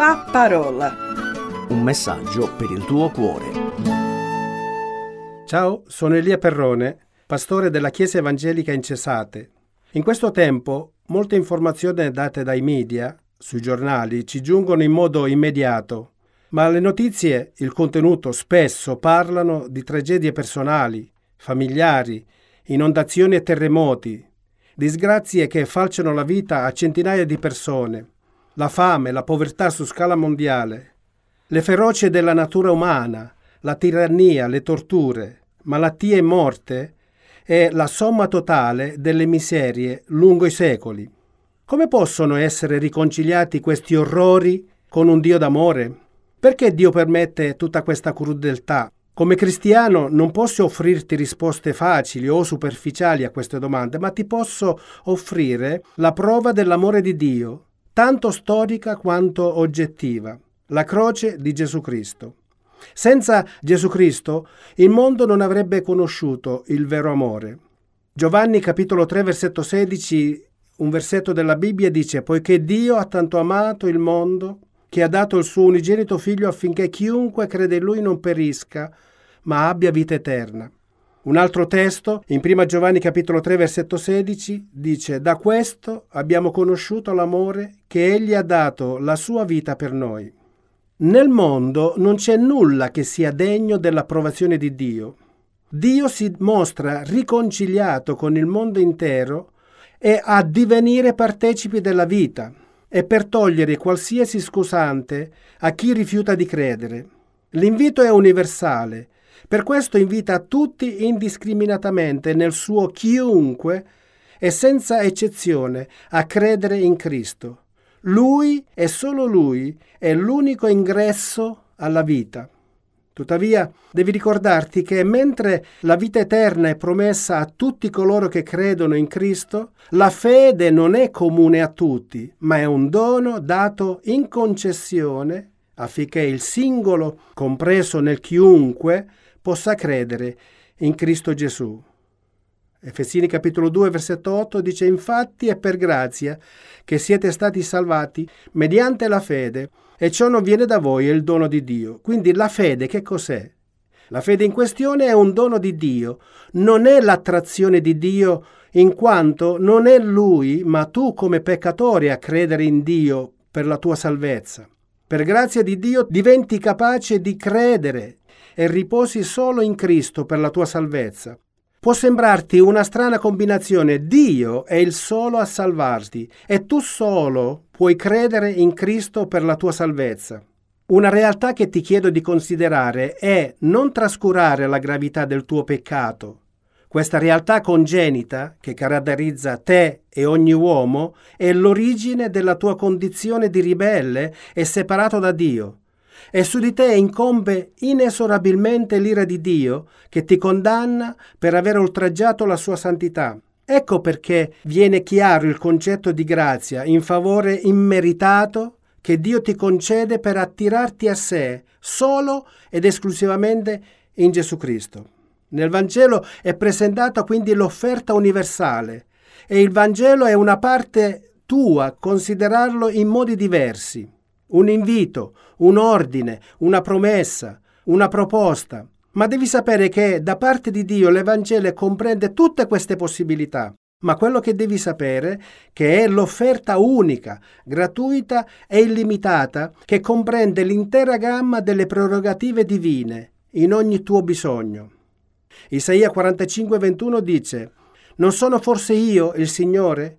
La parola. Un messaggio per il tuo cuore. Ciao, sono Elia Perrone, pastore della Chiesa Evangelica in Cesate. In questo tempo molte informazioni date dai media, sui giornali, ci giungono in modo immediato, ma le notizie, il contenuto spesso parlano di tragedie personali, familiari, inondazioni e terremoti, disgrazie che falciano la vita a centinaia di persone, la fame, la povertà su scala mondiale, le ferocie della natura umana, la tirannia, le torture, malattie e morte è la somma totale delle miserie lungo i secoli. Come possono essere riconciliati questi orrori con un Dio d'amore? Perché Dio permette tutta questa crudeltà? Come cristiano non posso offrirti risposte facili o superficiali a queste domande, ma ti posso offrire la prova dell'amore di Dio, tanto storica quanto oggettiva, la croce di Gesù Cristo. Senza Gesù Cristo il mondo non avrebbe conosciuto il vero amore. Giovanni capitolo 3 versetto 16, un versetto della Bibbia dice, poiché Dio ha tanto amato il mondo che ha dato il suo unigenito figlio affinché chiunque crede in lui non perisca, ma abbia vita eterna. Un altro testo, in 1 Giovanni capitolo 3 versetto 16, dice Da questo abbiamo conosciuto l'amore che Egli ha dato la sua vita per noi. Nel mondo non c'è nulla che sia degno dell'approvazione di Dio. Dio si mostra riconciliato con il mondo intero e a divenire partecipi della vita e per togliere qualsiasi scusante a chi rifiuta di credere. L'invito è universale per questo invita tutti indiscriminatamente nel suo chiunque e senza eccezione a credere in Cristo. Lui e solo Lui è l'unico ingresso alla vita. Tuttavia, devi ricordarti che mentre la vita eterna è promessa a tutti coloro che credono in Cristo, la fede non è comune a tutti, ma è un dono dato in concessione affinché il singolo, compreso nel chiunque, possa credere in Cristo Gesù. Efesini capitolo 2 versetto 8 dice infatti è per grazia che siete stati salvati mediante la fede e ciò non viene da voi, è il dono di Dio. Quindi la fede che cos'è? La fede in questione è un dono di Dio, non è l'attrazione di Dio in quanto non è Lui, ma tu come peccatore a credere in Dio per la tua salvezza. Per grazia di Dio diventi capace di credere e riposi solo in Cristo per la tua salvezza. Può sembrarti una strana combinazione, Dio è il solo a salvarti e tu solo puoi credere in Cristo per la tua salvezza. Una realtà che ti chiedo di considerare è non trascurare la gravità del tuo peccato. Questa realtà congenita che caratterizza te e ogni uomo è l'origine della tua condizione di ribelle e separato da Dio e su di te incombe inesorabilmente l'ira di Dio che ti condanna per aver oltraggiato la sua santità. Ecco perché viene chiaro il concetto di grazia in favore immeritato che Dio ti concede per attirarti a sé solo ed esclusivamente in Gesù Cristo. Nel Vangelo è presentata quindi l'offerta universale e il Vangelo è una parte tua, considerarlo in modi diversi un invito, un ordine, una promessa, una proposta. Ma devi sapere che da parte di Dio l'Evangelo comprende tutte queste possibilità. Ma quello che devi sapere che è l'offerta unica, gratuita e illimitata che comprende l'intera gamma delle prerogative divine in ogni tuo bisogno. Isaia 45:21 dice: Non sono forse io il Signore?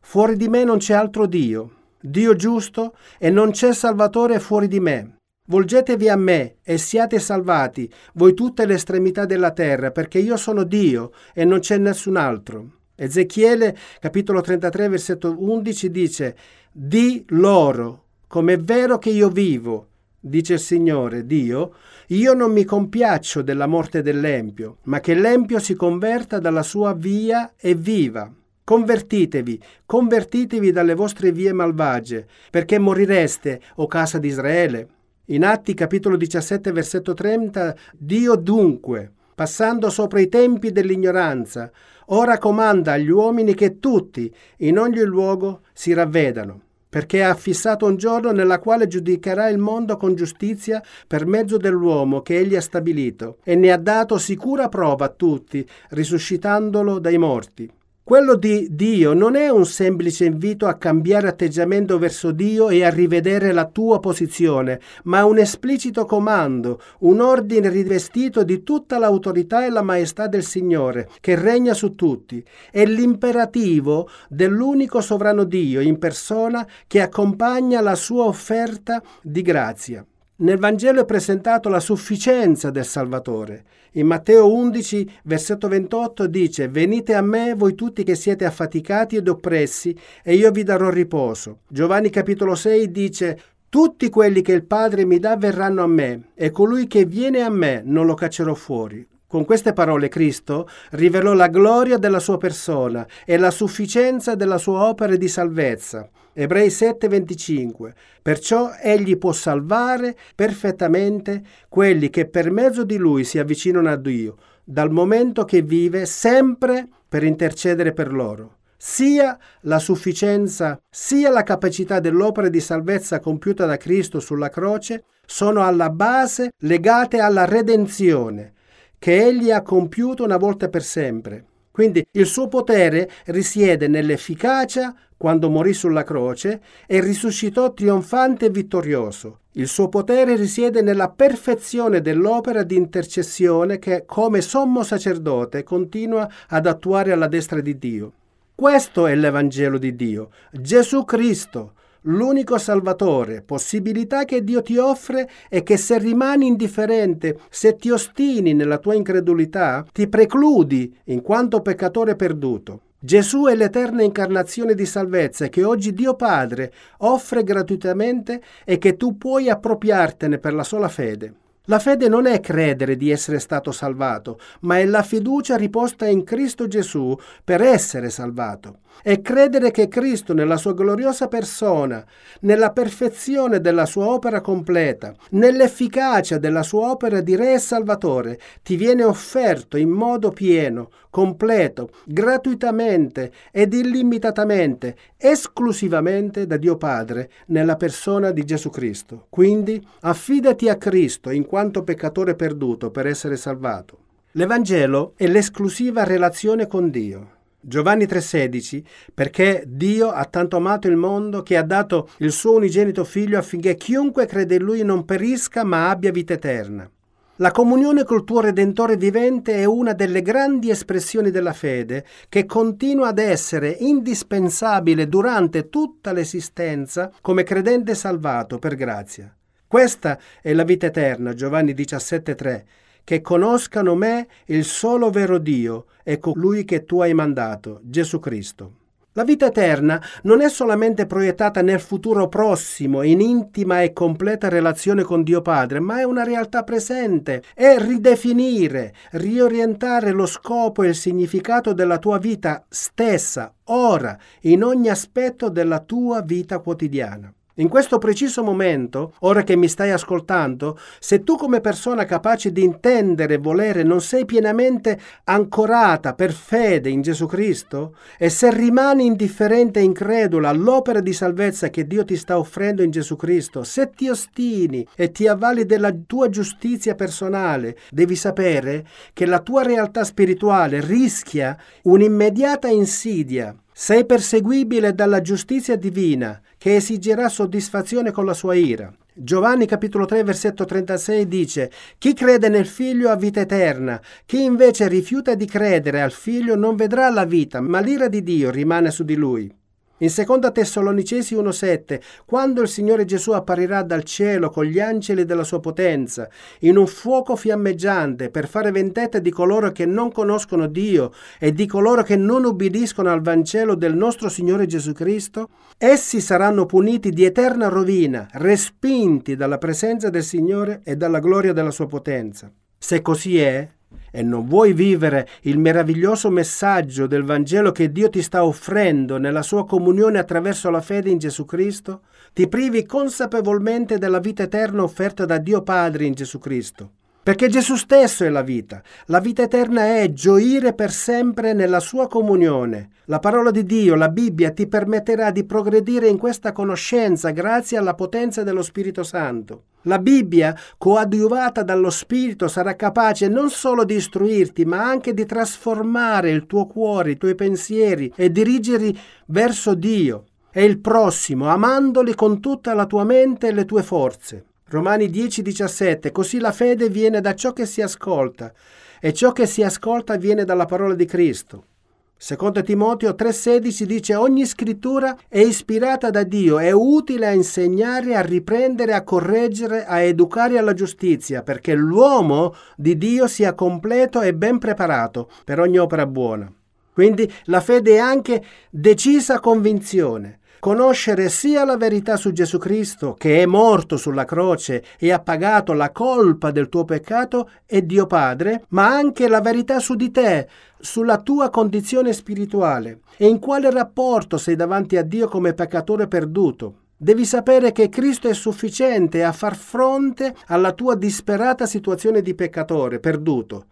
Fuori di me non c'è altro Dio. Dio giusto, e non c'è Salvatore fuori di me. Volgetevi a me e siate salvati, voi tutte le estremità della terra, perché io sono Dio e non c'è nessun altro. Ezechiele capitolo 33 versetto 11 dice, di loro, come è vero che io vivo, dice il Signore Dio, io non mi compiaccio della morte dell'Empio, ma che l'Empio si converta dalla sua via e viva. Convertitevi, convertitevi dalle vostre vie malvagie, perché morireste, o casa di Israele. In Atti capitolo 17 versetto 30, Dio dunque, passando sopra i tempi dell'ignoranza, ora comanda agli uomini che tutti, in ogni luogo, si ravvedano. perché ha fissato un giorno nella quale giudicherà il mondo con giustizia per mezzo dell'uomo che egli ha stabilito, e ne ha dato sicura prova a tutti, risuscitandolo dai morti. Quello di Dio non è un semplice invito a cambiare atteggiamento verso Dio e a rivedere la tua posizione, ma un esplicito comando, un ordine rivestito di tutta l'autorità e la maestà del Signore, che regna su tutti. È l'imperativo dell'unico sovrano Dio in persona che accompagna la sua offerta di grazia. Nel Vangelo è presentato la sufficienza del Salvatore. In Matteo 11, versetto 28 dice, Venite a me voi tutti che siete affaticati ed oppressi, e io vi darò riposo. Giovanni capitolo 6 dice, Tutti quelli che il Padre mi dà verranno a me, e colui che viene a me non lo caccerò fuori. Con queste parole Cristo rivelò la gloria della sua persona e la sufficienza della sua opera di salvezza. Ebrei 7:25. Perciò egli può salvare perfettamente quelli che per mezzo di lui si avvicinano a Dio, dal momento che vive sempre per intercedere per loro. Sia la sufficienza, sia la capacità dell'opera di salvezza compiuta da Cristo sulla croce sono alla base legate alla redenzione che egli ha compiuto una volta per sempre. Quindi il suo potere risiede nell'efficacia quando morì sulla croce e risuscitò trionfante e vittorioso. Il suo potere risiede nella perfezione dell'opera di intercessione che come sommo sacerdote continua ad attuare alla destra di Dio. Questo è l'Evangelo di Dio, Gesù Cristo, l'unico salvatore, possibilità che Dio ti offre è che se rimani indifferente, se ti ostini nella tua incredulità, ti precludi in quanto peccatore perduto. Gesù è l'eterna incarnazione di salvezza che oggi Dio Padre offre gratuitamente e che tu puoi appropriartene per la sola fede. La fede non è credere di essere stato salvato, ma è la fiducia riposta in Cristo Gesù per essere salvato. È credere che Cristo nella sua gloriosa persona, nella perfezione della sua opera completa, nell'efficacia della sua opera di Re e Salvatore, ti viene offerto in modo pieno, completo, gratuitamente ed illimitatamente, esclusivamente da Dio Padre nella persona di Gesù Cristo. Quindi affidati a Cristo in quanto peccatore perduto per essere salvato. L'Evangelo è l'esclusiva relazione con Dio. Giovanni 3:16, perché Dio ha tanto amato il mondo che ha dato il suo unigenito figlio affinché chiunque crede in lui non perisca ma abbia vita eterna. La comunione col tuo Redentore vivente è una delle grandi espressioni della fede che continua ad essere indispensabile durante tutta l'esistenza come credente salvato per grazia. Questa è la vita eterna, Giovanni 17,3, che conoscano me, il solo vero Dio, e colui che tu hai mandato, Gesù Cristo. La vita eterna non è solamente proiettata nel futuro prossimo, in intima e completa relazione con Dio Padre, ma è una realtà presente. È ridefinire, riorientare lo scopo e il significato della tua vita stessa, ora, in ogni aspetto della tua vita quotidiana. In questo preciso momento, ora che mi stai ascoltando, se tu come persona capace di intendere e volere non sei pienamente ancorata per fede in Gesù Cristo, e se rimani indifferente e incredula all'opera di salvezza che Dio ti sta offrendo in Gesù Cristo, se ti ostini e ti avvali della tua giustizia personale, devi sapere che la tua realtà spirituale rischia un'immediata insidia sei perseguibile dalla giustizia divina che esigerà soddisfazione con la sua ira. Giovanni capitolo 3 versetto 36 dice Chi crede nel figlio ha vita eterna, chi invece rifiuta di credere al figlio non vedrà la vita, ma l'ira di Dio rimane su di lui. In 2 Tessalonicesi 1,7, quando il Signore Gesù apparirà dal cielo con gli angeli della sua potenza, in un fuoco fiammeggiante, per fare vendetta di coloro che non conoscono Dio e di coloro che non ubbidiscono al Vangelo del nostro Signore Gesù Cristo, essi saranno puniti di eterna rovina, respinti dalla presenza del Signore e dalla gloria della sua potenza. Se così è, e non vuoi vivere il meraviglioso messaggio del Vangelo che Dio ti sta offrendo nella sua comunione attraverso la fede in Gesù Cristo, ti privi consapevolmente della vita eterna offerta da Dio Padre in Gesù Cristo. Perché Gesù stesso è la vita. La vita eterna è gioire per sempre nella sua comunione. La parola di Dio, la Bibbia, ti permetterà di progredire in questa conoscenza grazie alla potenza dello Spirito Santo. La Bibbia, coadiuvata dallo Spirito, sarà capace non solo di istruirti, ma anche di trasformare il tuo cuore, i tuoi pensieri e dirigerli verso Dio e il prossimo, amandoli con tutta la tua mente e le tue forze. Romani 10:17 Così la fede viene da ciò che si ascolta e ciò che si ascolta viene dalla parola di Cristo. Secondo Timoteo 3:16 dice ogni scrittura è ispirata da Dio, è utile a insegnare, a riprendere, a correggere, a educare alla giustizia, perché l'uomo di Dio sia completo e ben preparato per ogni opera buona. Quindi la fede è anche decisa convinzione conoscere sia la verità su Gesù Cristo, che è morto sulla croce e ha pagato la colpa del tuo peccato e Dio Padre, ma anche la verità su di te, sulla tua condizione spirituale e in quale rapporto sei davanti a Dio come peccatore perduto. Devi sapere che Cristo è sufficiente a far fronte alla tua disperata situazione di peccatore perduto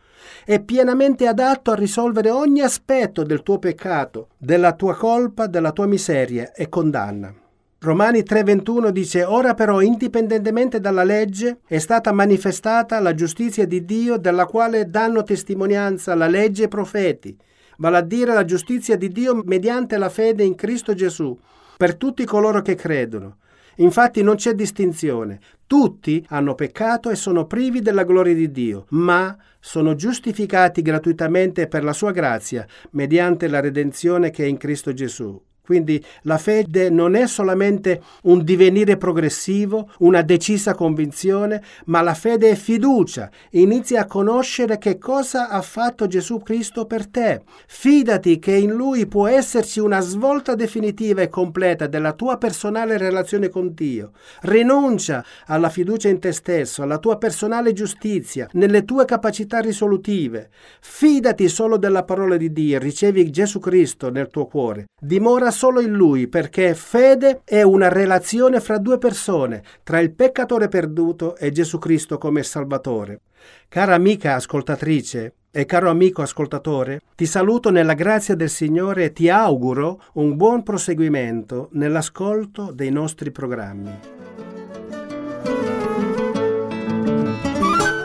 è pienamente adatto a risolvere ogni aspetto del tuo peccato, della tua colpa, della tua miseria e condanna. Romani 3:21 dice, ora però, indipendentemente dalla legge, è stata manifestata la giustizia di Dio della quale danno testimonianza la legge e i profeti, vale a dire la giustizia di Dio mediante la fede in Cristo Gesù, per tutti coloro che credono. Infatti non c'è distinzione, tutti hanno peccato e sono privi della gloria di Dio, ma sono giustificati gratuitamente per la sua grazia mediante la redenzione che è in Cristo Gesù. Quindi la fede non è solamente un divenire progressivo, una decisa convinzione, ma la fede è fiducia. Inizia a conoscere che cosa ha fatto Gesù Cristo per te. Fidati che in Lui può esserci una svolta definitiva e completa della tua personale relazione con Dio. Rinuncia alla fiducia in te stesso, alla tua personale giustizia, nelle tue capacità risolutive. Fidati solo della parola di Dio, ricevi Gesù Cristo nel tuo cuore. Dimora solo in Lui, perché fede è una relazione fra due persone, tra il peccatore perduto e Gesù Cristo come Salvatore. Cara amica ascoltatrice e caro amico ascoltatore, ti saluto nella grazia del Signore e ti auguro un buon proseguimento nell'ascolto dei nostri programmi.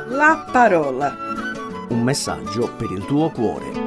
La parola. Un messaggio per il tuo cuore.